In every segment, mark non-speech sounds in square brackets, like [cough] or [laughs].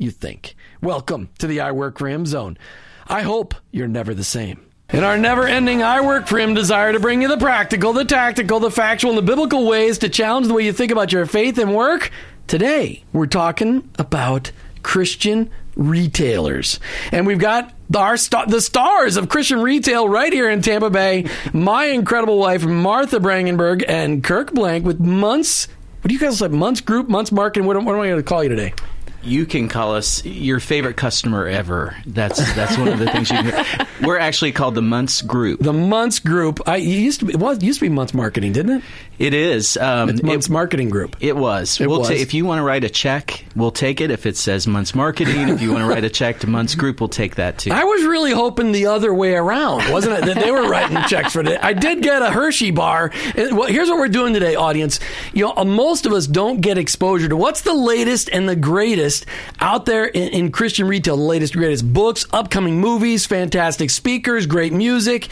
you think. Welcome to the I Work for Him zone. I hope you're never the same. In our never ending I Work for Him desire to bring you the practical, the tactical, the factual, and the biblical ways to challenge the way you think about your faith and work, today we're talking about Christian retailers. And we've got our the stars of Christian retail right here in Tampa Bay, my incredible wife, Martha Brangenberg, and Kirk Blank with Munce. What do you guys like? Munce Group, Munce Marketing. What, what am I going to call you today? You can call us your favorite customer ever. That's that's one of the things you can. We're actually called the Munce Group. The Munce Group. I used to be, it was used to be Munce Marketing, didn't it? It is. Um, It's Munce it, Marketing Group. it was. It we'll was. ta- if you want to write a check, we'll take it. If it says Munce Marketing, if you want to write a check to Munce Group, we'll take that too. I was really hoping the other way around, wasn't it? That they were writing checks for it. I did get a Hershey bar. And, well, here's what we're doing today, audience. You know, uh, most of us don't get exposure to what's the latest and the greatest out there in, in Christian retail. The latest, greatest books, upcoming movies, fantastic speakers, great music,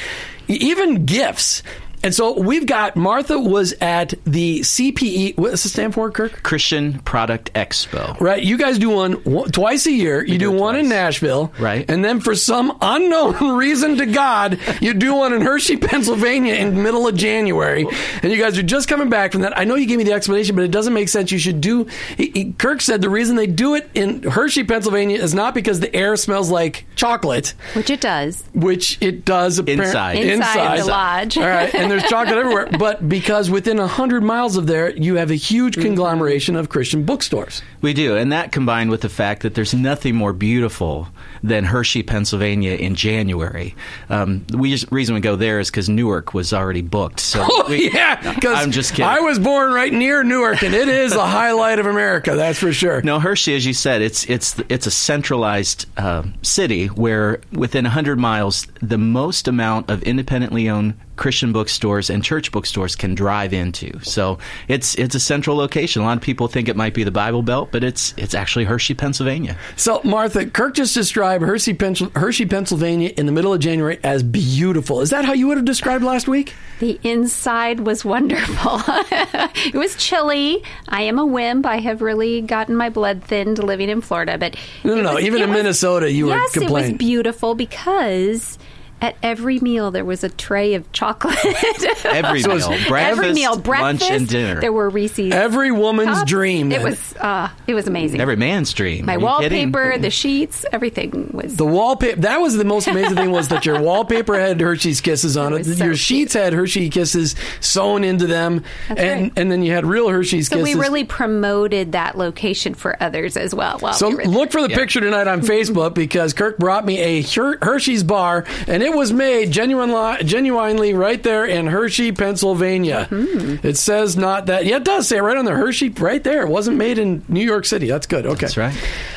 even gifts. And so we've got Martha was at the CPE. What does it stand for, Kirk? Christian Product Expo. Right. You guys do one, one twice a year. You do, do it one in. Nashville. Right. And then for some unknown [laughs] reason to God, you do one in Hershey, [laughs] Pennsylvania in the middle of January. And you guys are just coming back from that. I know you gave me the explanation, but it doesn't make sense. You should do. He, he- Kirk said the reason they do it in Hershey, Pennsylvania is not because the air smells like chocolate, Which it does. which it does apparently Inside. Inside the lodge. All right, and there's chocolate everywhere. But because within a hundred miles of there, you have a huge Mm-hmm. conglomeration of Christian bookstores. We do, and that combined with the fact that there's nothing more beautiful than Hershey, Pennsylvania in January. Um, reason we go there is because Newark was already booked. So [laughs] Oh we- yeah, because I'm just kidding. I was born right near Newark, and it is the [laughs] highlight of America. That's for sure. No, Hershey, as you said, it's it's it's a centralized uh, city where within 100 miles, the most amount of independently owned Christian bookstores and church bookstores can drive into. So it's it's a central location. A lot of people think it might be the Bible Belt, but it's it's actually Hershey, Pennsylvania. So, Martha, Kirk just described Hershey, Hershey, Pennsylvania, in the middle of January as beautiful. Is that how you would have described last week? The inside was wonderful. [laughs] it was chilly. I am a wimp. I have really gotten my blood thinned living in Florida, but No, no, it no. was- Even in was- Minnesota, you were complaining. yes, it was beautiful because At every meal, there was a tray of chocolate. [laughs] Every So it's- meal, every breakfast, lunch, and dinner. There were Reese's. Every woman's cups. dream. It was. Uh, it was amazing. Every man's dream. My Are kidding? wallpaper, the sheets, everything was. The wallpaper. That was the most amazing thing was that your [laughs] wallpaper had Hershey's Kisses on it. It so your cute. sheets had Hershey Kisses sewn into them, That's and right. and then you had real Hershey's so Kisses. we really promoted that location for others as well. While So we were there. look for the picture tonight on [laughs] Facebook because Kirk brought me a Her- Hershey's bar, and it was made genuine, genuinely right there in Hershey, Pennsylvania. Mm-hmm. It says not that. Yeah, it does say it right on the Hershey, right there. It wasn't made in New York City. That's good. Okay, That's right.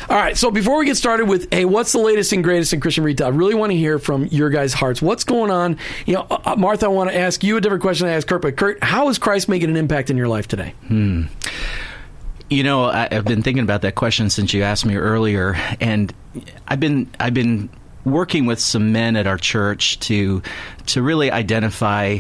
All right. So before we get started with, hey, what's the latest and greatest in Christian retail? I really want to hear from your guys' hearts. What's going on? You know, uh, Martha, I want to ask you a different question I asked Kirk. But Kirk, how is Christ making an impact in your life today? You know, I, I've been thinking about that question since you asked me earlier, and I've been I've been working with some men at our church to to really identify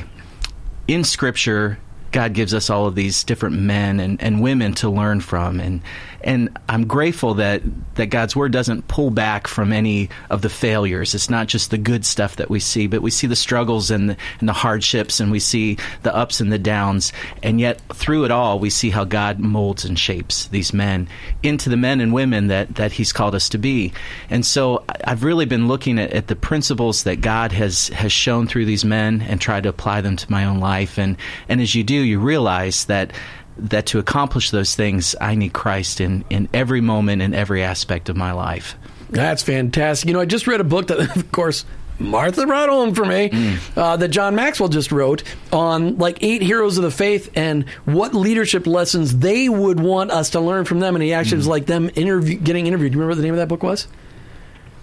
in Scripture. God gives us all of these different men and, and women to learn from, and and I'm grateful that that God's word doesn't pull back from any of the failures. It's not just the good stuff that we see, but we see the struggles and the, and the hardships, and we see the ups and the downs, and yet through it all, we see how God molds and shapes these men into the men and women that that He's called us to be. And so I've really been looking at, at the principles that God has has shown through these men and tried to apply them to my own life. And and as you do, you realize that that to accomplish those things, I need Christ in, in every moment, and every aspect of my life. That's fantastic. You know, I just read a book that, [laughs] of course, Martha brought home for me uh, that John Maxwell just wrote on like eight heroes of the faith and what leadership lessons they would want us to learn from them. And he actually was like them interview, getting interviewed. Do you remember what the name of that book was?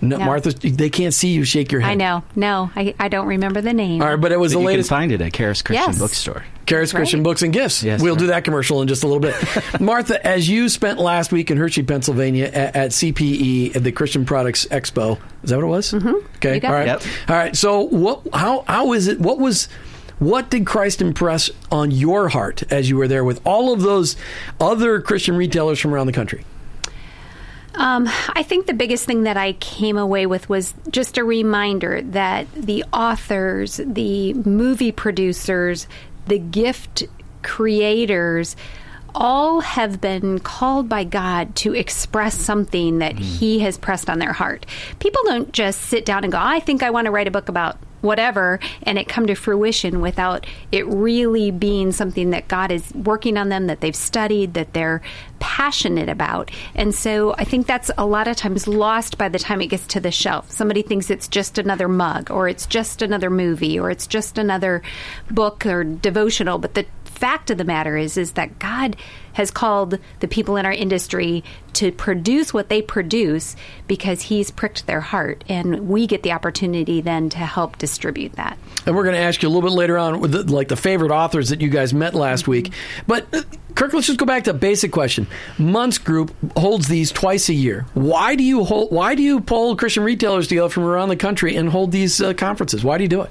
No, No. Martha, they can't see you shake your head. I know. No, I, I don't remember the name. All right, but it was But the you latest. can find it at Charis Christian Yes. Bookstore. Charis right. Christian Books and Gifts. Yes, we'll right. do that commercial in just a little bit. [laughs] Martha, as you spent last week in Hershey, Pennsylvania at, at CPE at the Christian Products Expo, is that what it was? Mm-hmm. Okay, You got all right, it. Yep. all right. So what? How how is it? What was? What did Christ impress on your heart as you were there with all of those other Christian retailers from around the country? Um, I think the biggest thing that I came away with was just a reminder that the authors, the movie producers, the gift creators, all have been called by God to express something that He has pressed on their heart. People don't just sit down and go, I think I want to write a book about whatever and it come to fruition without it really being something that God is working on them that they've studied that they're passionate about. And so I think that's a lot of times lost by the time it gets to the shelf. Somebody thinks it's just another mug or it's just another movie or it's just another book or devotional but the fact of the matter is is that God has called the people in our industry to produce what they produce because he's pricked their heart and we get the opportunity then to help distribute that. And we're going to ask you a little bit later on, with the, like the favorite authors that you guys met last week. But uh, Kirk, let's just go back to a basic question. Months Group holds these twice a year. Why do you hold? Why do you pull Christian retailers together from around the country and hold these uh, conferences? Why do you do it?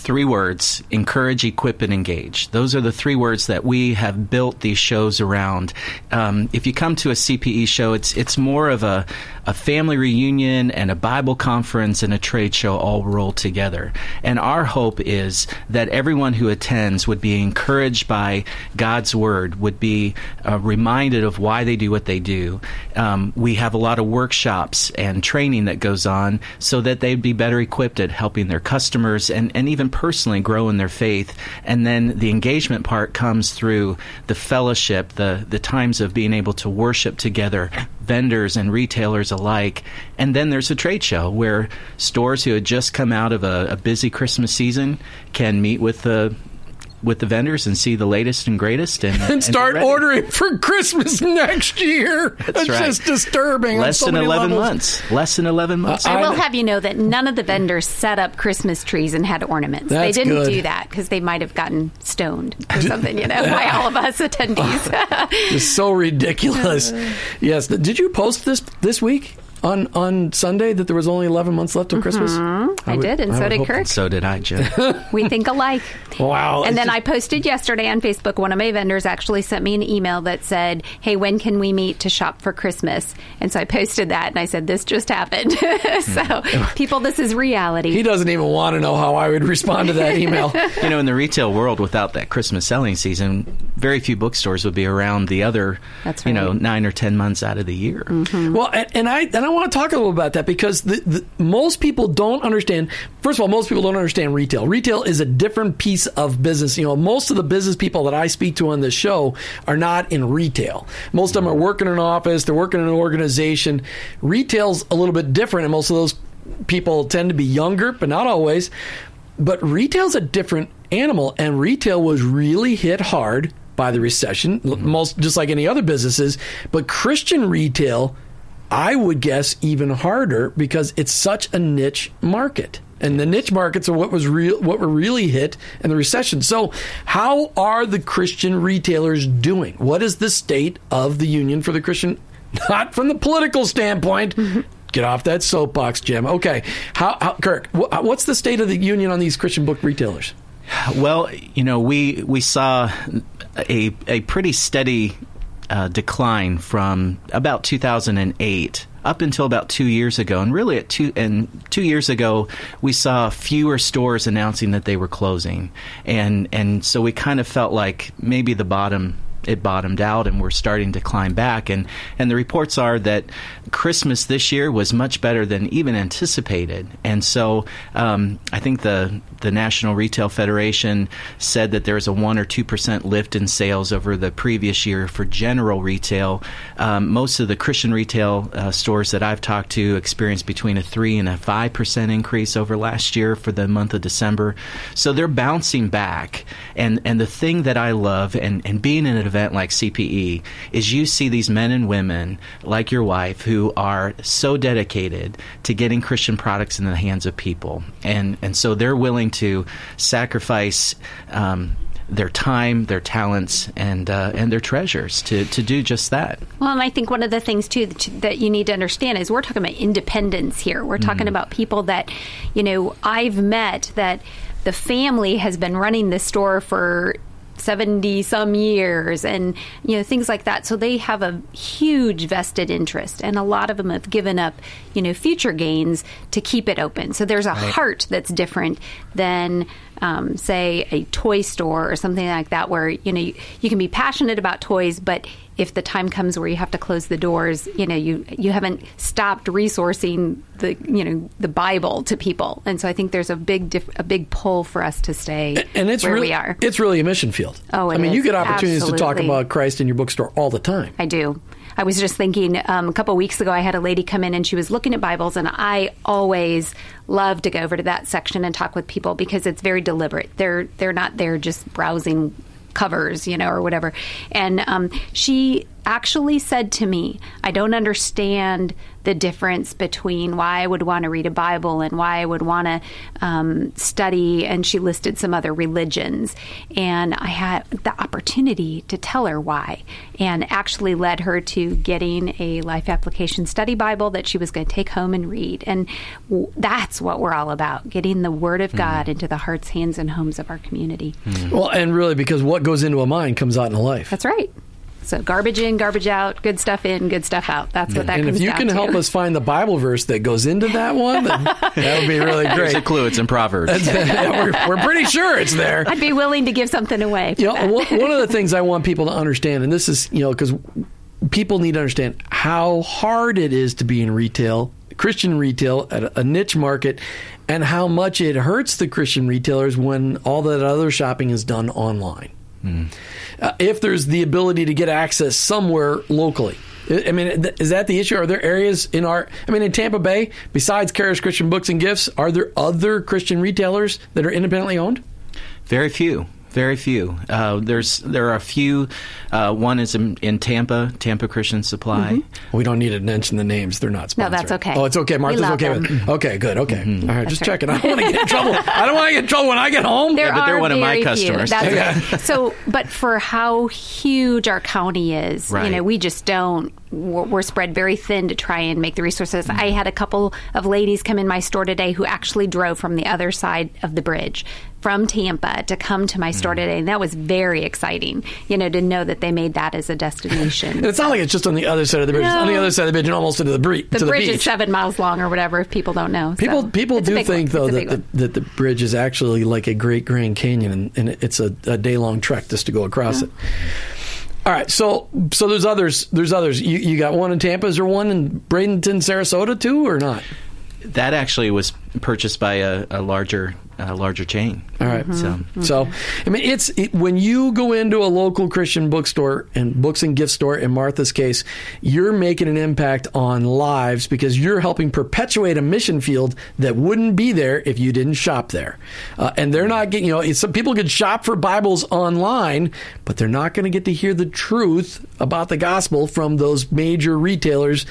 Three words encourage equip and engage. Those are the three words that we have built these shows around. Um, if you come to a cpe show it's it's more of a, a family reunion and a bible conference and a trade show all rolled together. And our hope is that everyone who attends would be encouraged by god's word would be uh, reminded of why they do what they do. Um, we have a lot of workshops and training that goes on so that they'd be better equipped at helping their customers and, and even personally grow in their faith. And then the engagement part comes through the fellowship, the, the times of being able to worship together, vendors and retailers alike. And then there's a trade show where stores who had just come out of a, a busy Christmas season can meet with the with the vendors and see the latest and greatest and, [laughs] And and start be ordering for Christmas [laughs] next year. That's, right. just disturbing. Less so than 11 levels. months. Less than 11 months. I- I will have you know that none of the vendors set up Christmas trees and had ornaments. That's they didn't good. do that because they might have gotten stoned or something, you know, [laughs] by all of us attendees. It's so ridiculous. yes. Did you post this this week on on Sunday that there was only 11 months left till Christmas? Mm-hmm. I, would- did, and I so did hope Kirk. So did I, Jim. [laughs] We think alike. Wow. And then just- I posted yesterday on Facebook. One of my vendors actually sent me an email that said, "Hey, when can we meet to shop for Christmas?" And so I posted that, and I said, "This just happened." [laughs] so, people, this is reality. He doesn't even want to know how I would respond to that email. [laughs] you know, in the retail world, without that Christmas selling season, very few bookstores would be around the other, That's you know, nine or ten months out of the year. Well, and, and I and I want to talk a little about that because the, the, most people don't understand. First of all, most people don't understand retail. Retail is a different piece of business. You know, most of the business people that I speak to on this show are not in retail. Most of them are working in an office. They're working in an organization. Retail's a little bit different, and most of those people tend to be younger, but not always. But retail's a different animal, and retail was really hit hard by the recession, l- mm-hmm. most just like any other businesses. But Christian retail, I would guess, even harder because it's such a niche market. And the niche markets are what was real, what were really hit in the recession. So, how are the Christian retailers doing? What is the state of the union for the Christian? [laughs] Not from the political standpoint. Mm-hmm. Get off that soapbox, Jim. Okay, how, how Kirk? wh- What's the state of the union on these Christian book retailers? Well, you know, we we saw a a pretty steady uh, decline from about 2008 up until about two years ago, and really at two and two years ago, we saw fewer stores announcing that they were closing, and and so we kind of felt like maybe the bottom it bottomed out and we're starting to climb back and and the reports are that Christmas this year was much better than even anticipated and so um, I think the the National Retail Federation said that there was a one or two percent lift in sales over the previous year for general retail. Um, most of the Christian retail uh, stores that I've talked to experienced between a three and a five percent increase over last year for the month of December. So they're bouncing back. And and the thing that I love and and being in an event like CPE is you see these men and women like your wife who are so dedicated to getting Christian products in the hands of people, and and so they're willing to sacrifice. Um, their time, their talents, and uh, and their treasures to, to do just that. Well, and I think one of the things too that, you- that you need to understand is we're talking about independence here. We're talking about people that, you know, I've met that the family has been running the store for 70 some years and you know things like that. So they have a huge vested interest and a lot of them have given up you know future gains to keep it open. So there's a heart that's different than um, say a toy store or something like that where you know you, you can be passionate about toys but if the time comes where you have to close the doors you know you you haven't stopped resourcing the you know the bible to people and so i think there's a big diff- a big pull for us to stay And it's where really, we are It's really a mission field. Oh, I mean, is. you get opportunities to talk about Christ in your bookstore all the time. I do. I was just thinking um, a couple weeks ago, I had a lady come in and she was looking at Bibles, and I always love to go over to that section and talk with people because it's very deliberate. They're they're not there just browsing covers, you know, or whatever. And um, she actually said to me, "I don't understand the difference between why I would want to read a Bible and why I would want to um, study." And she listed some other religions, and I had the opportunity to tell her why, and actually led her to getting a Life Application Study Bible that she was going to take home and read. And w- that's what we're all about: getting the Word of God into the hearts, hands, and homes of our community. Well, and really, because what goes into a mind comes out in a life. That's right. So garbage in, garbage out, good stuff in, good stuff out. That's what that and comes if you down can to. help us find the Bible verse that goes into that one, then [laughs] that would be really great. There's a great. clue. It's in Proverbs. we're, we're pretty sure it's there. I'd be willing to give something away. For You know, one one of the things I want people to understand, and this is, you know, because people need to understand how hard it is to be in retail, Christian retail, at a, a niche market, and how much it hurts the Christian retailers when all that other shopping is done online. Hmm. Uh, if there's the ability to get access somewhere locally. I mean, is that the issue? Are there areas in our, I mean, in Tampa Bay, besides Charis Christian Books and Gifts, are there other Christian retailers that are independently owned? Very few. Very few. Uh, there's there are a few. Uh, one is in, in Tampa, Tampa Christian Supply. We don't need to mention the names; they're not No, sponsored. that's okay. Oh, it's okay. We Martha's love okay them. with. Okay, good. Okay, Mm-hmm. all right. Just right. checking. I don't want to get in trouble. I don't want to get in trouble when I get home. There but they're are one of my very customers. Few. That's [laughs] right. So, but for how huge our county is, Right. you know, we just don't. We're we're spread very thin to try and make the resources. Mm-hmm. I had a couple of ladies come in my store today who actually drove from the other side of the bridge from Tampa to come to my store today, and that was very exciting. You know, to know that they made that as a destination. [laughs] It's not like it's just on the other side of the bridge. It's on the other side of the bridge and almost into the, bre- the to the bridge is seven miles long or whatever. If people don't know, People So, people do think one. though that the, that the bridge is actually like a Great Grand Canyon, and, and it's a, a day long trek just to go across it. All right, so so there's others. There's others. You, you got one in Tampa. Is there one in Bradenton, Sarasota too, or not? That actually was purchased by a, a larger a larger chain. All right. So So, I mean, it's it, when you go into a local Christian bookstore and books and gift store, in Martha's case, you're making an impact on lives because you're helping perpetuate a mission field that wouldn't be there if you didn't shop there. Uh, and they're not getting, you know, some people could shop for Bibles online, but they're not going to get to hear the truth about the gospel from those major retailers.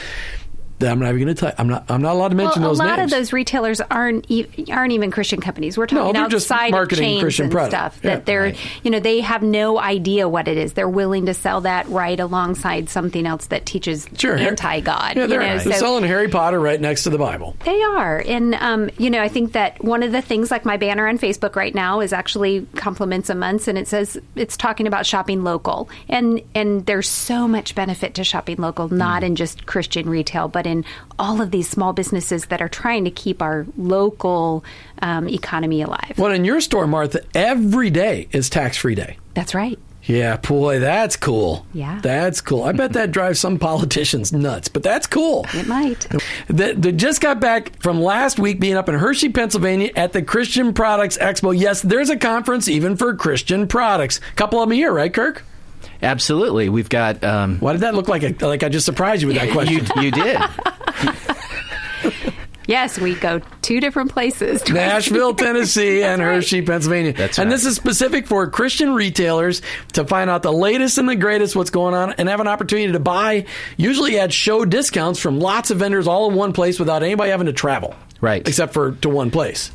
I'm not even going to tell. I'm not. I'm not allowed to mention well, those a lot names. of those retailers aren't e- aren't even Christian companies. We're talking they're just outside of marketing chains Christian and product. stuff. Yeah. that they're, Right. you know, they have no idea what it is. They're willing to sell that right alongside something else that teaches Sure. anti God. Yeah, they're, know, they're so- selling Harry Potter right next to the Bible. They are. And, um, you know, I think that one of the things, like my banner on Facebook right now, is actually compliments a month, and it says it's talking about shopping local. And, and there's so much benefit to shopping local, not in just Christian retail, but in all of these small businesses that are trying to keep our local um, economy alive. Well, in your store, Martha, every day is tax free day. That's right. Yeah, boy, that's cool. Yeah. That's cool. I bet that drives some politicians nuts, but that's cool. It might. That that just got back from last week being up in Hershey, Pennsylvania at the Christian Products Expo. Yes, there's a conference even for Christian products. A couple of them here, right, Kirk? Absolutely, we've got. Um, Why did that look like a, like I just surprised you with that [laughs] question? you did. [laughs] Yes, we go two different places. [laughs] Nashville, Tennessee, and That's right. Hershey, Pennsylvania. That's And right. this is specific for Christian retailers to find out the latest and the greatest what's going on and have an opportunity to buy, usually at show discounts from lots of vendors all in one place without anybody having to travel. Right. Except for to one place.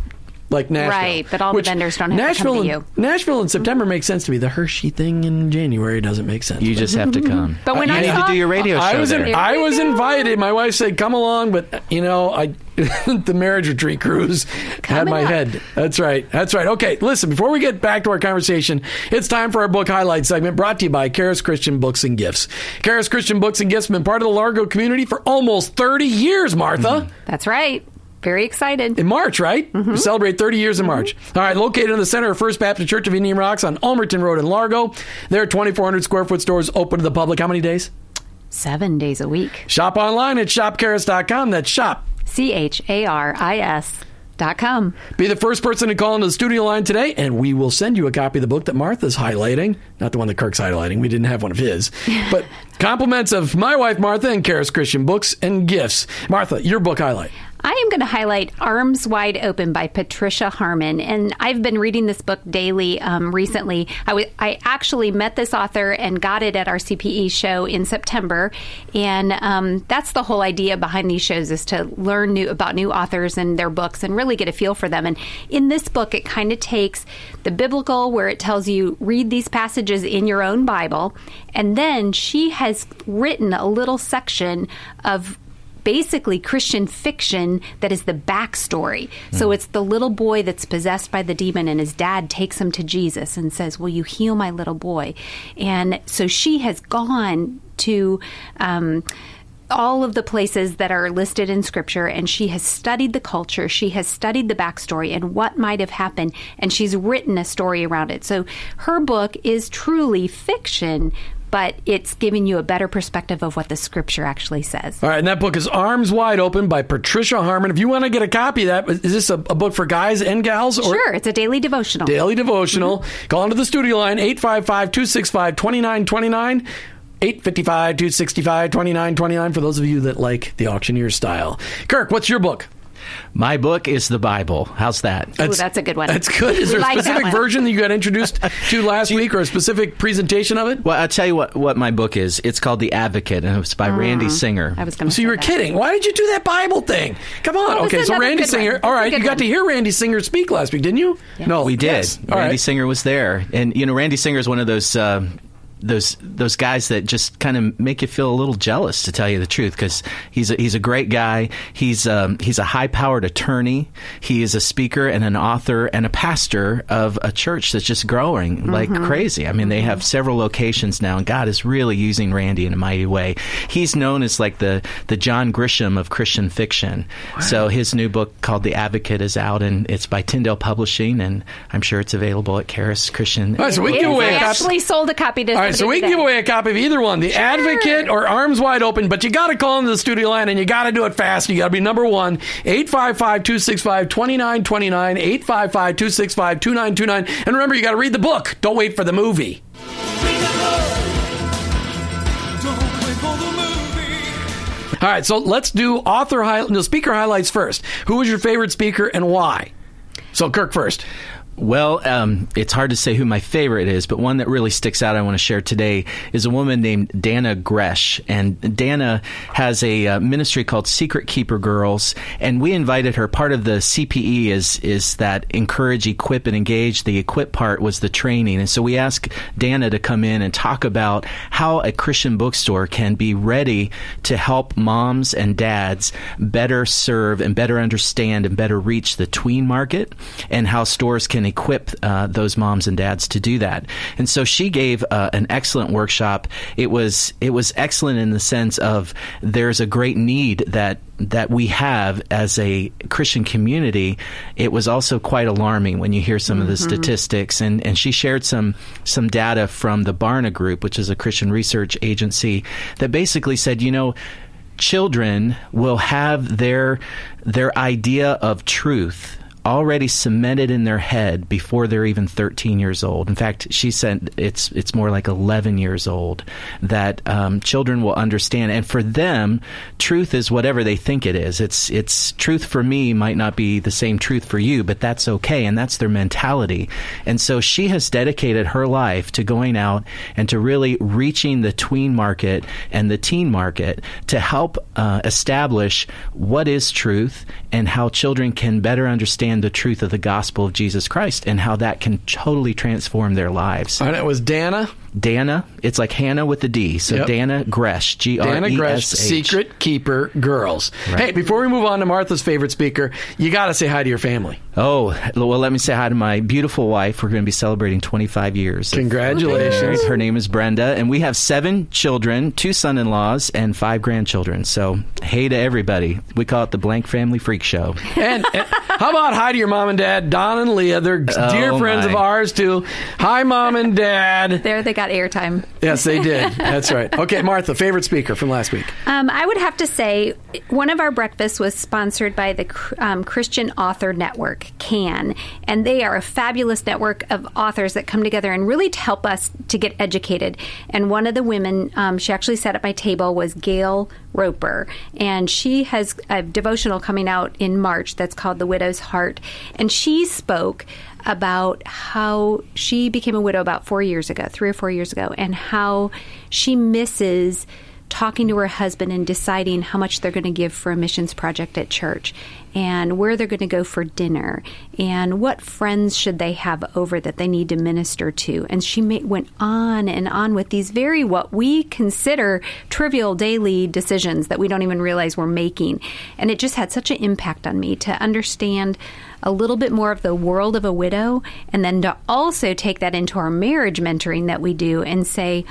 Like Nashville. Right, but all the vendors don't have to Nashville come to in, you. Nashville in September makes sense to me. The Hershey thing in January doesn't make sense. You just have to come. [laughs] But when you I need saw- to do your radio show I was there. in, I was go. invited. My wife said, "Come along," but you know, I [laughs] the marriage retreat cruise had my up. head. That's right. That's right. Okay, listen. Before we get back to our conversation, it's time for our book highlight segment, brought to you by Charis Christian Books and Gifts. Charis Christian Books and Gifts have been part of the Largo community for almost thirty years. Martha. That's right. Very excited. In March, right? We mm-hmm. celebrate 30 years in mm-hmm. March. All right, located in the center of First Baptist Church of Indian Rocks on Ulmerton Road in Largo. Their 2,400 square foot stores open to the public how many days? Seven days a week. Shop online at shopcharis.com. That's shop. C H A R I S dot com. Be the first person to call into the studio line today, and we will send you a copy of the book that Martha's highlighting. Not the one that Kirk's highlighting. We didn't have one of his. [laughs] But compliments of my wife, Martha, and Charis Christian Books and Gifts. Martha, your book highlight. I am going to highlight Arms Wide Open by Patricia Harmon. And I've been reading this book daily um, recently. I actually met this author and got it at our CPE show in September. And um, that's the whole idea behind these shows is to learn new about new authors and their books and really get a feel for them. And in this book, it kind of takes the biblical, where it tells you read these passages in your own Bible. And then she has written a little section of basically Christian fiction that is the backstory. So it's the little boy that's possessed by the demon, and his dad takes him to Jesus and says, Will you heal my little boy? And so she has gone to. Um, all of the places that are listed in scripture and she has studied the culture she has studied the backstory and what might have happened and she's written a story around it so her book is truly fiction but it's giving you a better perspective of what the scripture actually says All right, and that book is Arms Wide Open by Patricia Harmon. If you want to get a copy of that, is this a, a book for guys and gals? Or Sure, it's a daily devotional. Daily devotional. Mm-hmm. Call into the studio line 855 265 2929. 855 265 2929 for those of you that like the auctioneer style. Kirk, what's your book? My book is the Bible. How's that? Ooh, that's a good one. That's good. Is We there a like that specific one. version that you got introduced to [laughs] last week or a specific presentation of it? Well, I'll tell you what, what my book is. It's called The Advocate, and it's by Randy Singer. I was going to So you were kidding. Why did you do that Bible thing? Come on. Well, okay, so Randy Singer. one. All That's a right, you good got to hear Randy Singer speak last week, didn't you? No, We did. Yes. Randy right. Singer was there, and you know Randy Singer is one of those. Uh, those those guys that just kind of make you feel a little jealous, to tell you the truth, because he's a, he's a great guy. He's um, he's a high powered attorney. He is a speaker and an author and a pastor of a church that's just growing like Mm-hmm. crazy. I mean, they have several locations now, and God is really using Randy in a mighty way. He's known as like the the John Grisham of Christian fiction. So his new book called The Advocate is out, and it's by Tyndale Publishing, and I'm sure it's available at Charis Christian. All right, so we It give is. away I a actually sold a copy to All right, so we somebody can give away a copy of either one, The Advocate or Arms Wide Open, but you got to call into the studio line and you got to do it fast. You got to be number one, 855 265 2929, 855 265 2929. And remember, you got to read the book. Don't wait for the movie. Don't wait for the movie. All right, so let's do author high, no, speaker highlights first. Who was your favorite speaker and why? So, Kirk first. Well, um, it's hard to say who my favorite is, but one that really sticks out I want to share today is a woman named Dannah Gresh. And Dannah has a uh, ministry called Secret Keeper Girls, and we invited her. Part of the CPE is is that encourage, equip, and engage. The equip part was the training, and so we asked Dannah to come in and talk about how a Christian bookstore can be ready to help moms and dads better serve and better understand and better reach the tween market, and how stores can equip uh, those moms and dads to do that. And so she gave uh, an excellent workshop. It was it was excellent in the sense of there's a great need that that we have as a Christian community. It was also quite alarming when you hear some of the statistics, and and she shared some some data from the Barna Group, which is a Christian research agency, that basically said, you know children will have their their idea of truth already cemented in their head before they're even 13 years old. In fact, she said it's it's more like 11 years old that um, children will understand, and for them, truth is whatever they think it is. It's it's truth for me might not be the same truth for you, but that's okay, and that's their mentality. And so she has dedicated her life to going out and to really reaching the tween market and the teen market to help uh, establish what is truth and how children can better understand the truth of the gospel of Jesus Christ and how that can totally transform their lives. All right, it was Dannah. Dannah, it's like Hannah with the D. So Yep. Dannah Gresh, G R Dannah E Gresh, Secret Keeper Girls. Hey, before we move on to Martha's favorite speaker, you got to say hi to your family. Oh, well, let me say hi to my beautiful wife. We're going to be celebrating 25 years. Congratulations. Her name is Brenda, and we have seven children, two son in laws, and five grandchildren. So, hey to everybody. We call it the Blank Family Freak Show. And, and how about hi to your mom and dad, Don and Leah? They're oh, dear Oh, friends my. of ours too. Hi, mom and dad. There, they got airtime. Yes, they did. That's right. Okay, Martha, favorite speaker from last week. Um, I would have to say one of our breakfasts was sponsored by the um, Christian Author Network, CAN, and they are a fabulous network of authors that come together and really to help us to get educated. And one of the women, um, she actually sat at my table, was Gayle Roper, and she has a devotional coming out in March that's called The Widow's Heart, and she spoke about how she became a widow about four years ago, three or four years ago, and how she misses talking to her husband and deciding how much they're going to give for a missions project at church and where they're going to go for dinner and what friends should they have over that they need to minister to. And she ma- went on and on with these very what we consider trivial daily decisions that we don't even realize we're making. And it just had such an impact on me to understand a little bit more of the world of a widow and then to also take that into our marriage mentoring that we do and say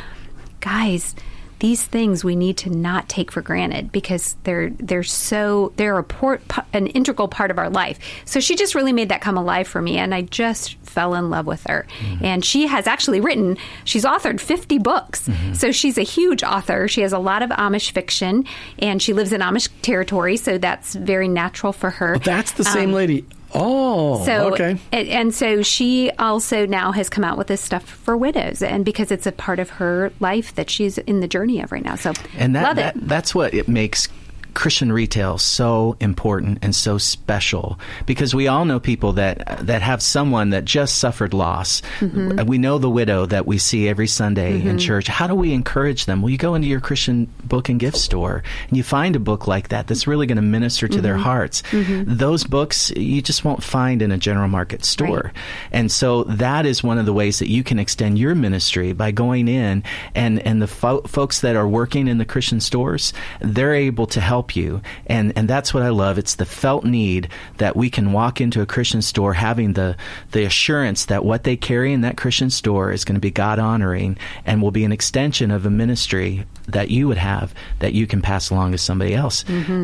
guys these things we need to not take for granted because they're they're so they're a port, an integral part of our life. So she just really made that come alive for me, and I just fell in love with her. And she has actually written, she's authored 50 books. So she's a huge author. She has a lot of Amish fiction, and she lives in Amish territory, so that's very natural for her. That's the same lady. Oh, Um, So, okay. and, and so she also now has come out with this stuff for widows, and because it's a part of her life that she's in the journey of right now. So, And that, that that's what it makes Christian retail so important and so special because we all know people that that have someone that just suffered loss. Mm-hmm. We know the widow that we see every Sunday in church. How do we encourage them? Well, you go into your Christian book and gift store and you find a book like that that's really going to minister to Mm-hmm. their hearts. Those books you just won't find in a general market store. Right. And so that is one of the ways that you can extend your ministry by going in and and the fo- folks that are working in the Christian stores, they're able to help you. And and that's what I love. It's the felt need that we can walk into a Christian store having the the assurance that what they carry in that Christian store is going to be God honoring and will be an extension of a ministry that you would have that you can pass along to somebody else.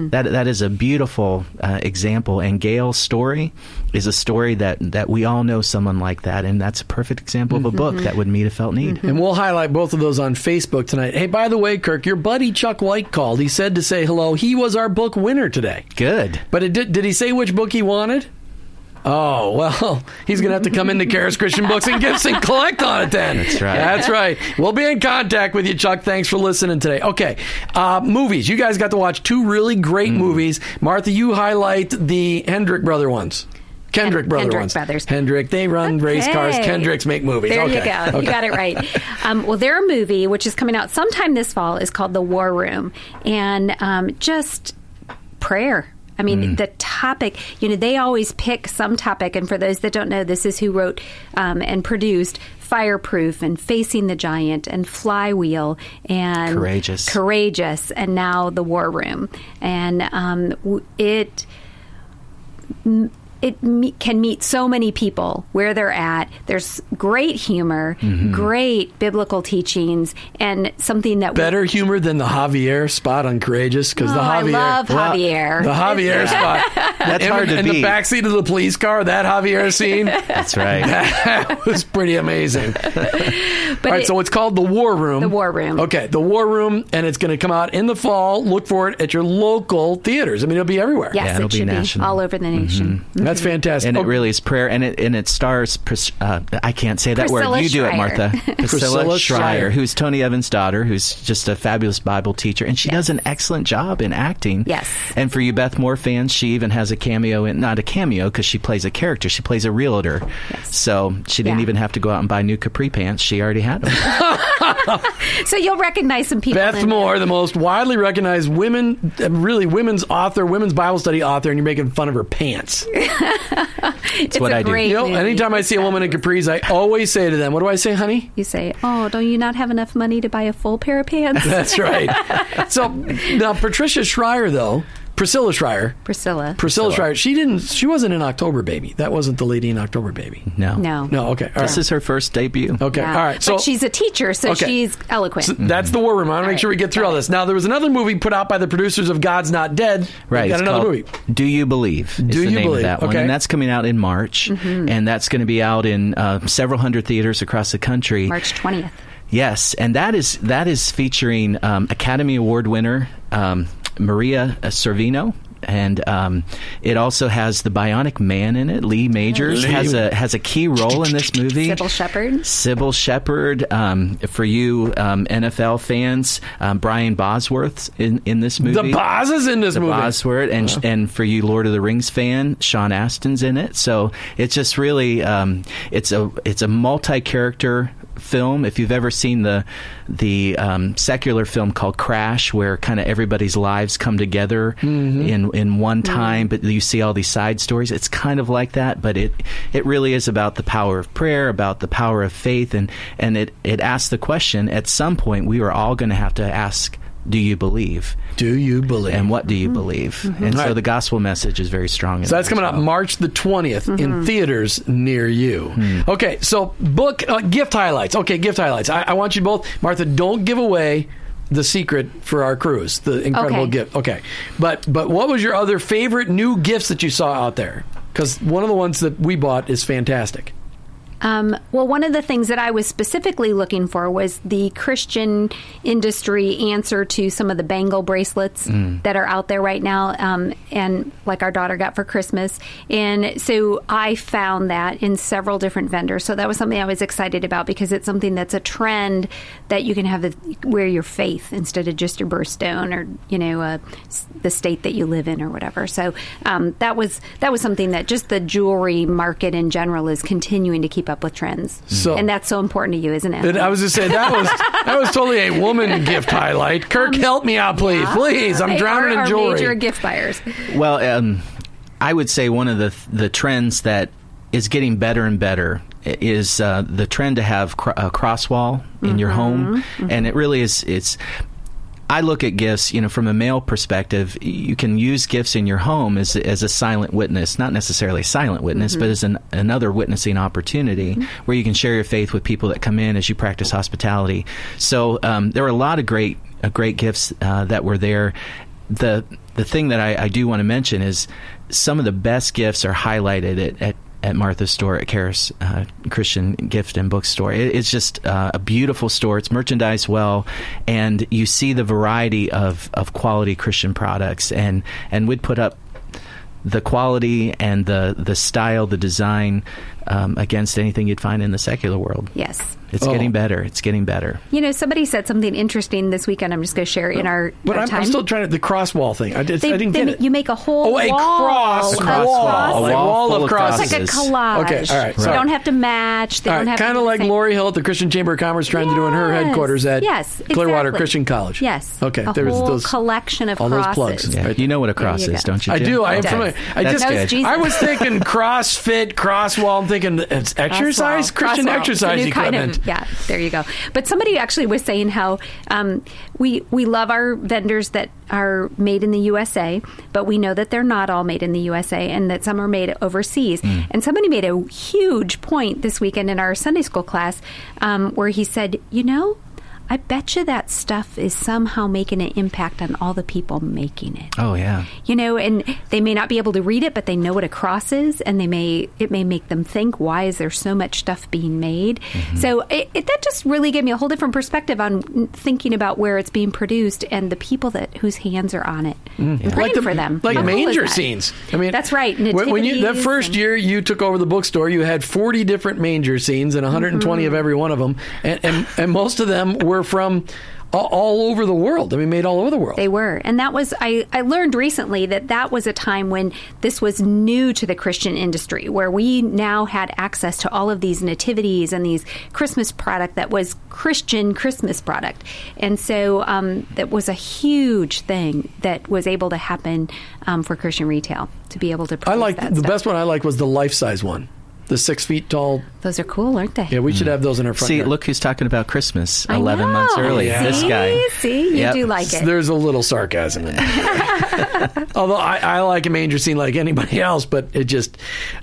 That that is a beautiful uh, example. And Gayle's story is a story that that we all know someone like that, and that's a perfect example of a book that would meet a felt need. And we'll highlight both of those on Facebook tonight. Hey, by the way, Kirk, your buddy Chuck White called. He said to say hello. He was our book winner today. Good. But it did, did he say which book he wanted? Oh, well, [laughs] he's going to have to come into Charis Christian Books and Gifts and collect on it then. That's right. That's right. We'll be in contact with you, Chuck. Thanks for listening today. Okay, uh, movies. You guys got to watch two really great Mm. movies. Martha, you highlight the Hendrick brother ones. Kendrick Hen- brother Hendrick ones. brothers. Hendrick. They run race cars. Kendricks make movies. There okay. you go. Okay. You got it right. [laughs] Um, well, their movie, which is coming out sometime this fall, is called The War Room, and um, just prayer. I mean, the topic, you know, they always pick some topic. And for those that don't know, this is who wrote um, and produced Fireproof and Facing the Giant and Flywheel and Courageous. Courageous, and now The War Room. And um, it it me- can meet so many people where they're at. There's great humor, Mm-hmm. great biblical teachings, and something that Better humor than the Javier spot on Courageous because Oh, the I Javier. love Javier. The Javier spot. [laughs] That's in, hard to in beat. the backseat of the police car, that Javier scene, That's right. [laughs] that was pretty amazing. [laughs] but All right, it- so it's called The War Room. The War Room. Okay, The War Room, and it's going to come out in the fall. Look for it at your local theaters. I mean, it'll be everywhere. yes, Yeah, it'll it be should be national. all over the nation. That's fantastic. And Oh, it really is prayer, and it and it stars. Pris- Uh, I can't say that Priscilla word. You do it, Shirer. Martha. Priscilla, Priscilla Shirer. Shirer, who's Tony Evans' daughter, who's just a fabulous Bible teacher, and she does an excellent job in acting. Yes. And for you Beth Moore fans, she even has a cameo in not a cameo because she plays a character. She plays a realtor. Yes. So she didn't Yeah. even have to go out and buy new capri pants. She already had them. [laughs] [laughs] So you'll recognize some people. Beth Moore, there. the most widely recognized women, really women's author, women's Bible study author, and you're making fun of her pants. [laughs] It's what a I do. You know, anytime I see a woman in capris, I always say to them, "What do I say, honey?" You say, "Oh, don't you not have enough money to buy a full pair of pants?" [laughs] That's right. so now Patricia Shirer, though Priscilla Shirer, Priscilla. Priscilla Shirer, she didn't. She wasn't an October Baby. That wasn't the lady in October Baby. No. no, No. Okay. All right. This is her first debut. okay. Yeah. All right. So but she's a teacher, so Okay. she's eloquent. So that's the war room. I want to make right. sure we get through all this. Now, there was another movie put out by the producers of God's Not Dead. Right. We got another movie. Do You Believe? Is Do the You name Believe? of that one. Okay. And that's coming out in March. Mm-hmm. And that's going to be out in uh, several hundred theaters across the country. March twentieth. Yes, and that is that is featuring um, Academy Award winner um, Maria Sorvino. And um, it also has the Bionic Man in it. Lee Majors Lee. has a has a key role in this movie. Cybill Shepherd. Cybill Shepherd. Um, for you um, NFL fans, um, Brian Bosworth in, in this movie. The Boz is in this the movie. Bosworth, and and for you Lord of the Rings fan, Sean Astin's in it. So it's just really um, it's a it's a multi character film. If you've ever seen the the um, secular film called Crash, where kind of everybody's lives come together in in one time, but you see all these side stories. It's kind of like that, but it it really is about the power of prayer, about the power of faith, and and it it asks the question. At some point, we are all going to have to ask. Do you believe? Do you believe? And what do you mm-hmm. believe? Mm-hmm. And so Right. the gospel message is very strong. So that's coming as out well. March the 20th in mm-hmm. theaters near you. Hmm. Okay, so book uh, gift highlights. Okay, gift highlights. I, I want you both, Martha. Don't give away the secret for our cruise, the incredible Okay. gift. Okay, but but what was your other favorite new gifts that you saw out there? Because one of the ones that we bought is fantastic. Um, well, one of the things that I was specifically looking for was the Christian industry answer to some of the bangle bracelets that are out there right now, um, and like our daughter got for Christmas. And so I found that in several different vendors. So that was something I was excited about because it's something that's a trend that you can have the, wear your faith instead of just your birthstone or you know uh, the state that you live in or whatever. So um, that was that was something that just the jewelry market in general is continuing to keep up with trends. So- and that's so important to you, isn't it? And I was just saying that was [laughs] that was totally a woman gift highlight. Kirk, help me out, please, please. I'm They drowning are in our jewelry. major gift buyers. Well, um, I would say one of the the trends that is getting better and better is uh, the trend to have cr- a cross wall in your home, and it really is. It's. I look at gifts, you know, from a male perspective. You can use gifts in your home as as a silent witness, not necessarily a silent witness, but as an, another witnessing opportunity where you can share your faith with people that come in as you practice hospitality. So um, there were a lot of great uh, great gifts uh, that were there. The the thing that I, I do want to mention is some of the best gifts are highlighted at, at at Martha's store at Charis uh, Christian Gift and Bookstore. It, it's just uh, a beautiful store. It's merchandised well, and you see the variety of, of quality Christian products. And and we'd put up the quality and the the style, the design um, against anything you'd find in the secular world. Yes. It's Oh. getting better. It's getting better. You know, somebody said something interesting this weekend. I'm just going to share it in our, But our I'm, time. I'm still trying to the cross wall thing. I, did, They- I didn't they get ma- it. You make a whole Oh, a wall cross of wall. cross. A wall wall full of of crosses. It's like a collage. Okay, all right, They don't have to match. They All don't right, have kind of like same. Lori Hill at the Christian Chamber of Commerce trying to do in her headquarters at Yes, Clearwater. Christian College. Yes. Okay, a there was whole those collection of all those plugs. Yeah. Right. You know what a cross is, don't you? I Jim? do. I am Okay. familiar. I That's just good. Jesus. I was thinking [laughs] CrossFit, crosswall. I'm thinking it's exercise, Christian exercise It's a new kind equipment. Yeah, there you go. But somebody actually was saying how um, we we love our vendors that are made in the USA, but we know that they're not all made in the USA, and that some are made overseas. Mm. And somebody made a huge point this weekend in our Sunday school class, um, where he said, "You know." I bet you that stuff is somehow making an impact on all the people making it Oh yeah. you know and they may not be able to read it but they know what a cross is and they may it may make them think why is there so much stuff being made Mm-hmm. so it, it, that just really gave me a whole different perspective on thinking about where it's being produced and the people that whose hands are on it I'm praying Mm. Like the, for them like How cool is manger scenes. I mean, that's right When, when you that first and- year you took over the bookstore, you had 40 different manger scenes and 120 of every one of them, and, and and most of them were from all, all over the world. I mean, made all over the world. They were. And that was, I, I learned recently that that was a time when this was new to the Christian industry, where we now had access to all of these nativities and these Christmas product that was Christian Christmas product. And so um, that was a huge thing that was able to happen um, for Christian retail to be able to I like the stuff. best one. I like was the life size one, the six feet tall. Those are cool, aren't they? Yeah, we should have those in our front. See, yard. look who's talking about Christmas I 11 months know. early. Yeah. This See? guy. See, you Yep. do like it. There's a little sarcasm in there. [laughs] Although I, I like a manger scene like anybody else, but it just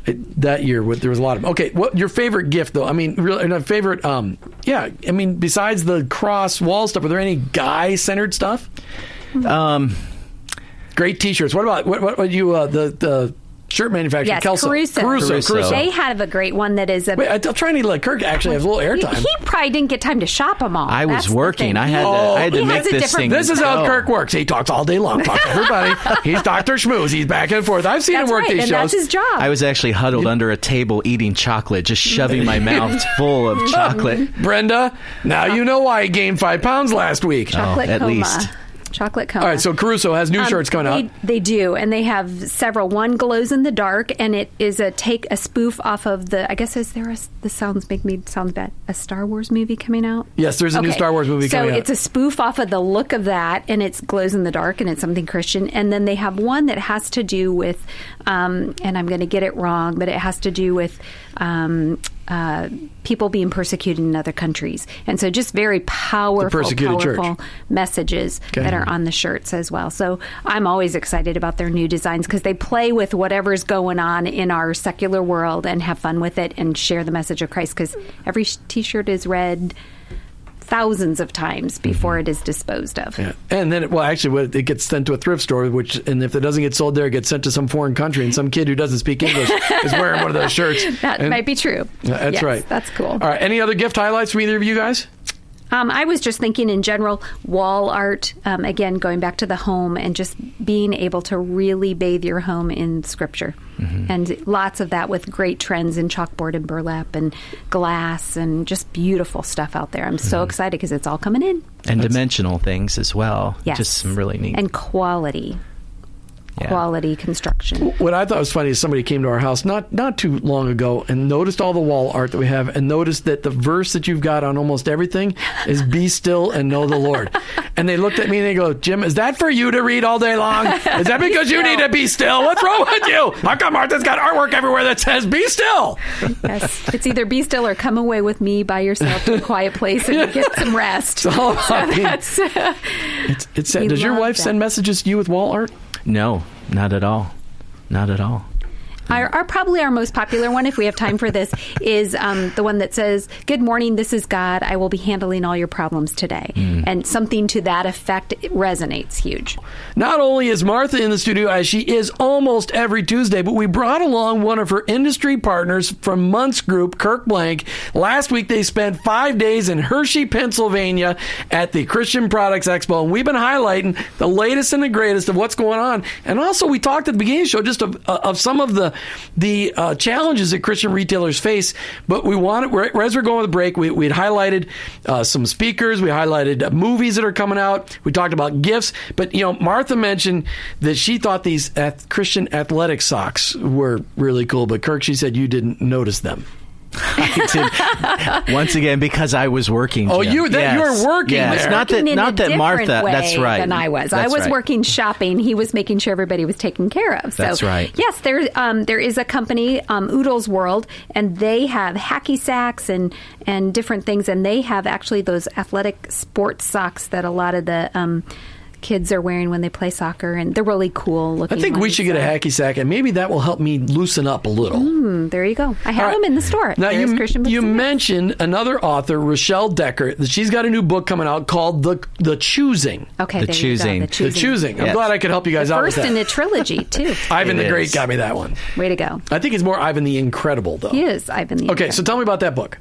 it, that year there was a lot of. Okay, what your favorite gift though? I mean, really, uh, favorite. Um, yeah, I mean, besides the cross wall stuff, are there any guy centered stuff? Um, Great T-shirts. What about what? What, what you uh, the the shirt manufacturer? Yes, Kelso. Kerusso. Kerusso. Kerusso. Kerusso. They have a great one that is a. Wait, I'm trying to let Kirk actually have a little he, airtime. he probably didn't get time to shop them all. I was That's the working. I had He- to, I had to oh. make this thing. This is how go. Kirk works. He talks all day long, talks to everybody. [laughs] He's Doctor Schmooze. He's back and forth. I've seen That's him work right, these and shows. that's his job. I was actually huddled under a table eating chocolate, just shoving my [laughs] mouth full of chocolate. Brenda, now you know why I gained five pounds last week. chocolate Oh, at coma. least. Chocolate coma. All right, so Kerusso has new Um, shirts coming they, out. They do, and they have several. One glows in the dark, and it is a take a spoof off of the. I guess is there a this sounds make me sounds bad. A Star Wars movie coming out. Yes, there's a new Star Wars movie so coming out. So it's a spoof off of the look of that, and it's glows in the dark, and it's something Christian. And then they have one that has to do with, um, and I'm going to get it wrong, but it has to do with. Um, uh, people being persecuted in other countries, and so just very powerful, persecuted church. powerful messages Okay. that are on the shirts as well. So I'm always excited about their new designs because they play with whatever's going on in our secular world and have fun with it and share the message of Christ. Because every T-shirt is read thousands of times mm-hmm. before it is disposed of. Yeah. And then, it, well, actually, it gets sent to a thrift store, which, and if it doesn't get sold there, it gets sent to some foreign country, and some kid who doesn't speak English is wearing one of those shirts. [laughs] That And- might be true. That's Yes, right. That's cool. All right. Any other gift highlights from either of you guys? Um, I was just thinking in general, wall art, um, again, going back to the home and just being able to really bathe your home in scripture. Mm-hmm. And lots of that with great trends in chalkboard and burlap and glass and just beautiful stuff out there. I'm Mm-hmm. so excited because it's all coming in. and dimensional things as well. Yes. Just some really neat. And quality. Yeah. Quality construction. What I thought was funny is somebody came to our house not not too long ago and noticed all the wall art that we have and noticed that the verse that you've got on almost everything is "Be still and know the Lord." [laughs] And they looked at me and they go, "Jim, is that for you to read all day long? Is that because you need to be still? What's wrong with you? How come Martha's got artwork everywhere that says "Be still"? Yes. It's either be still or come away with me by yourself to a quiet place and get some rest. all about being- That's, [laughs] It's, it's does your wife that. send messages to you with wall art? No, not at all. Not at all. Our, our probably our most popular one, if we have time for this, is um, the one that says, "Good morning, this is God. I will be handling all your problems today," and something to that effect resonates huge. Not only is Martha in the studio as she is almost every Tuesday, but we brought along one of her industry partners from Munce Group, Kirk Blank. Last week they spent five days in Hershey, Pennsylvania at the Christian Products Expo, and we've been highlighting the latest and the greatest of what's going on. And also we talked at the beginning of the show just of, uh, of some of the the uh, challenges that Christian retailers face. But we wanted, as we're going with the break, we we had highlighted uh, some speakers, we highlighted uh, movies that are coming out, we talked about gifts. But you know, Martha mentioned that she thought these Christian athletic socks were really cool. But Kirk, she said you didn't notice them. [laughs] I did- once again because I was working. Oh, Jim. you- that- you were working yes. there. Not that Working in not a that different Martha. way That's right. Than I was. I was right. working shopping. He was making sure everybody was taken care of. So, That's right. Yes, there um, there is a company, um, Oodles World, and they have hacky sacks and and different things, and they have actually those athletic sports socks that a lot of the um, kids are wearing when they play soccer, and they're really cool looking. I looking. think we ones, should get a hacky sack, and maybe that will help me loosen up a little. Hmm, there you go. I have All right. them in the store. Now There's you Christian you mentioned another author, Rachelle Dekker. that She's got a new book coming out called the the Choosing. Okay, The there Choosing. You go, The the choosing. The Choosing. I'm Yes. glad I could help you guys out with First that. in a trilogy [laughs] too. Ivan It the Great is. got me that one. Way to go. I think it's more Ivan the Incredible, though. He is Ivan the Okay, so tell me about that book.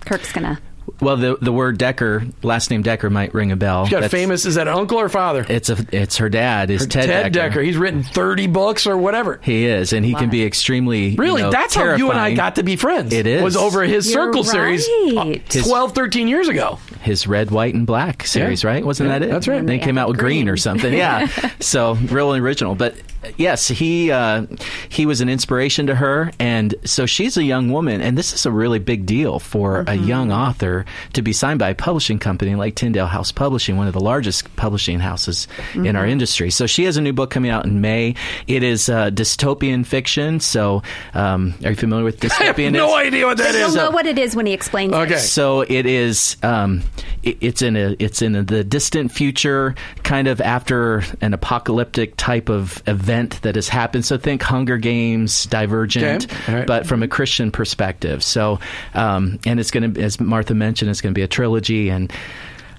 Kirk's gonna. Well, the the word Dekker, last name Dekker, might ring a bell. You got That's- famous. Is that uncle or father? It's a it's her dad. Is Ted, Ted Dekker. He's written 30 books or whatever. He is, and he can be extremely Really, you know, that's how you and I got to be friends. It is. Was over his You're Circle series uh, 12, 13 years ago. his red, white, and black series, Yeah. right? Wasn't Yeah, that it? that's right. And they came out with green, Green. or something. Yeah. [laughs] so really original. But yes, he uh, he was an inspiration to her, and so she's a young woman, and this is a really big deal for a young author to be signed by a publishing company like Tyndale House Publishing, one of the largest publishing houses in our industry. So she has a new book coming out in May. It is uh, dystopian fiction. So um, are you familiar with [laughs] I have dystopian? no idea what that You'll is. know what it is when he explains Okay. it. So it is. Um, it, it's in a. It's in the distant future, kind of after an apocalyptic type of event that has happened. So think Hunger Games, Divergent, Okay. Right. but from a Christian perspective. So, um, and it's going to, as Martha mentioned, it's going to be a trilogy and.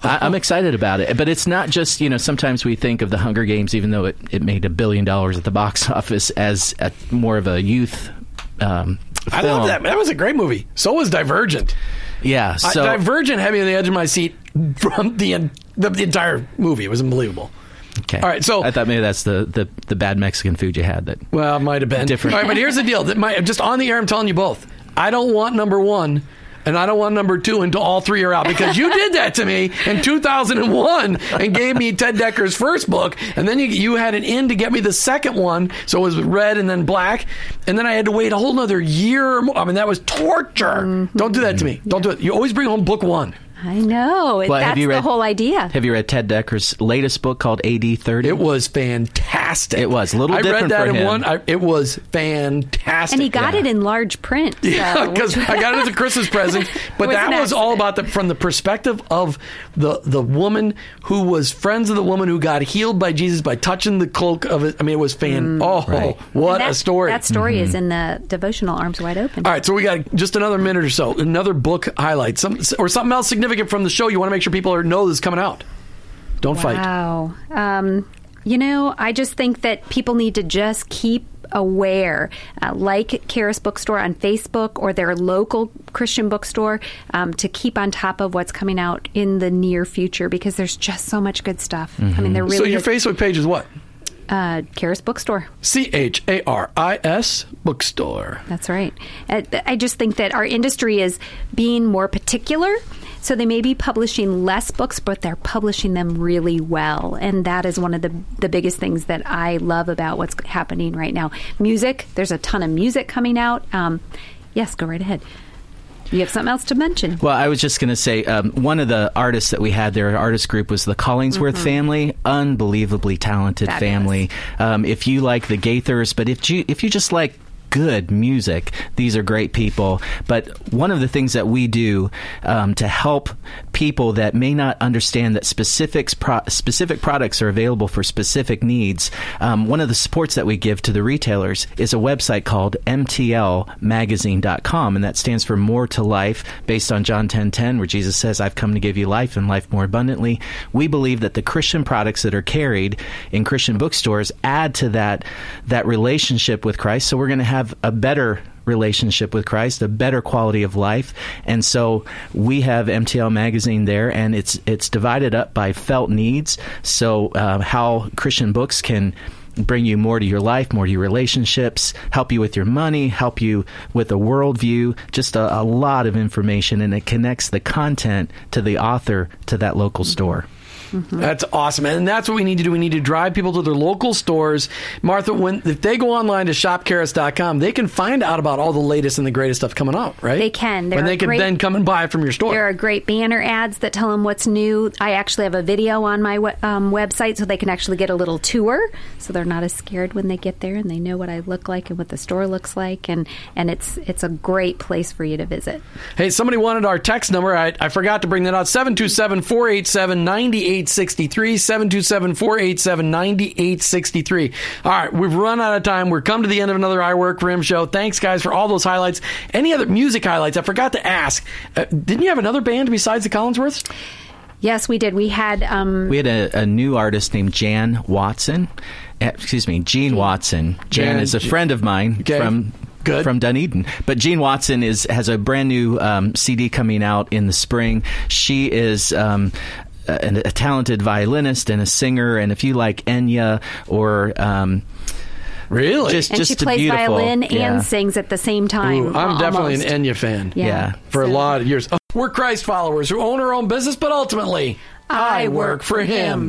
I, I'm excited about it, but it's not just you know. Sometimes we think of the Hunger Games, even though it, it made a billion dollars at the box [laughs] office, as a, more of a youth um, I love that. That was a great movie. So was Divergent. Yeah, I- so Divergent had me on the edge of my seat from the, the, the entire movie. It was unbelievable. Okay. All right, so- I thought maybe that's the, the, the bad Mexican food you had. That Well, it might have been Different. All right, but here's the deal: that my, just on the air, I'm telling you both. I don't want number one, and I don't want number two until all three are out because you did that to me in 2001 and gave me Ted Dekker's first book, and then you you had an in to get me the second one, so it was red and then black, and then I had to wait a whole another year. more. I mean, that was torture. Mm-hmm. Don't do that to me. Don't do it. You always bring home book one. I know. Well, That's have you read the whole idea. have you read Ted Dekker's latest book called AD thirty? It was fantastic. It was. A little I different read that for in him. one. I, it was fantastic. and he got it in large print. so- Yeah, because I got it as a Christmas [laughs] present. But was that was all about the from the perspective of the the woman who was friends of the woman who got healed by Jesus by touching the cloak of it. I mean, it was fan. Oh, Right. what that, a story! That story Mm-hmm. is in the devotional Arms Wide Open. all right, so we got just another minute or so. Another book highlight, some or something else significant significant from the show you want to make sure people are, know this is coming out? Don't fight. Wow. Um, you know, I just think that people need to just keep aware, uh, like Charis Bookstore on Facebook or their local Christian bookstore, um, to keep on top of what's coming out in the near future because there's just so much good stuff. I mean, there really so your Facebook page is what? uh, Charis Bookstore. C H A R I S bookstore. That's right. Uh, I just think that our industry is being more particular. So they may be publishing less books, but they're publishing them really well, and that is one of the the biggest things that I love about what's happening right now. Music, there's a ton of music coming out. Um, yes, go right ahead. You have something else to mention? Well, I was just going to say um, one of the artists that we had there, artist group, was the Collingsworth family. Unbelievably talented Mm-hmm. Fabulous. family. Um, if you like the Gaithers, but if you if you just like good music, these are great people. But one of the things that we do um, to help people that may not understand that specifics pro- specific products are available for specific needs, um, one of the supports that we give to the retailers is a website called mtlmagazine.com, and that stands for More to Life, based on John 10:10, where Jesus says, "I've come to give you life and life more abundantly." We believe that the Christian products that are carried in Christian bookstores add to that that relationship with Christ. So we're going to have a better relationship with Christ, a better quality of life. And so we have MTL magazine there, and it's it's divided up by felt needs. So uh, how Christian books can bring you more to your life, more to your relationships, help you with your money, help you with a worldview, just a, a lot of information, and it connects the content to the author to that local store. That's awesome, and that's what we need to do. We need to drive people to their local stores. Martha, when if they go online to shopcharis.com, they can find out about all the latest and the greatest stuff coming out, right? They can. There and they can great- then come and buy it from your store. There are great banner ads that tell them what's new. I actually have a video on my um, website so they can actually get a little tour so they're not as scared when they get there and they know what I look like and what the store looks like and and it's it's a great place for you to visit. Hey, somebody wanted our text number. I, I forgot to bring that out. 727 487 9863. 727 487 9863. All right, we've run out of time. We're come to the end of another I Work for Him show. Thanks, guys, for all those highlights. Any other music highlights? I forgot to ask. Uh, didn't you have another band besides the Collingsworths? Yes, we did. We had um, We had a, a new artist named Jan Watson. Eh, Excuse me, Jean Watson. Jan, Jan- is a friend of mine Okay. from Good. from Dunedin. But Jean Watson is has a brand new um, CD coming out in the spring. She is. Um, a, a talented violinist and a singer, and if you like Enya or um, Really? just and just she plays beautiful, violin yeah. and sings at the same time. Ooh, I'm definitely an Enya fan. Yeah. Yeah. For a lot of years. We're Christ followers who own our own business, but ultimately, I work for Him.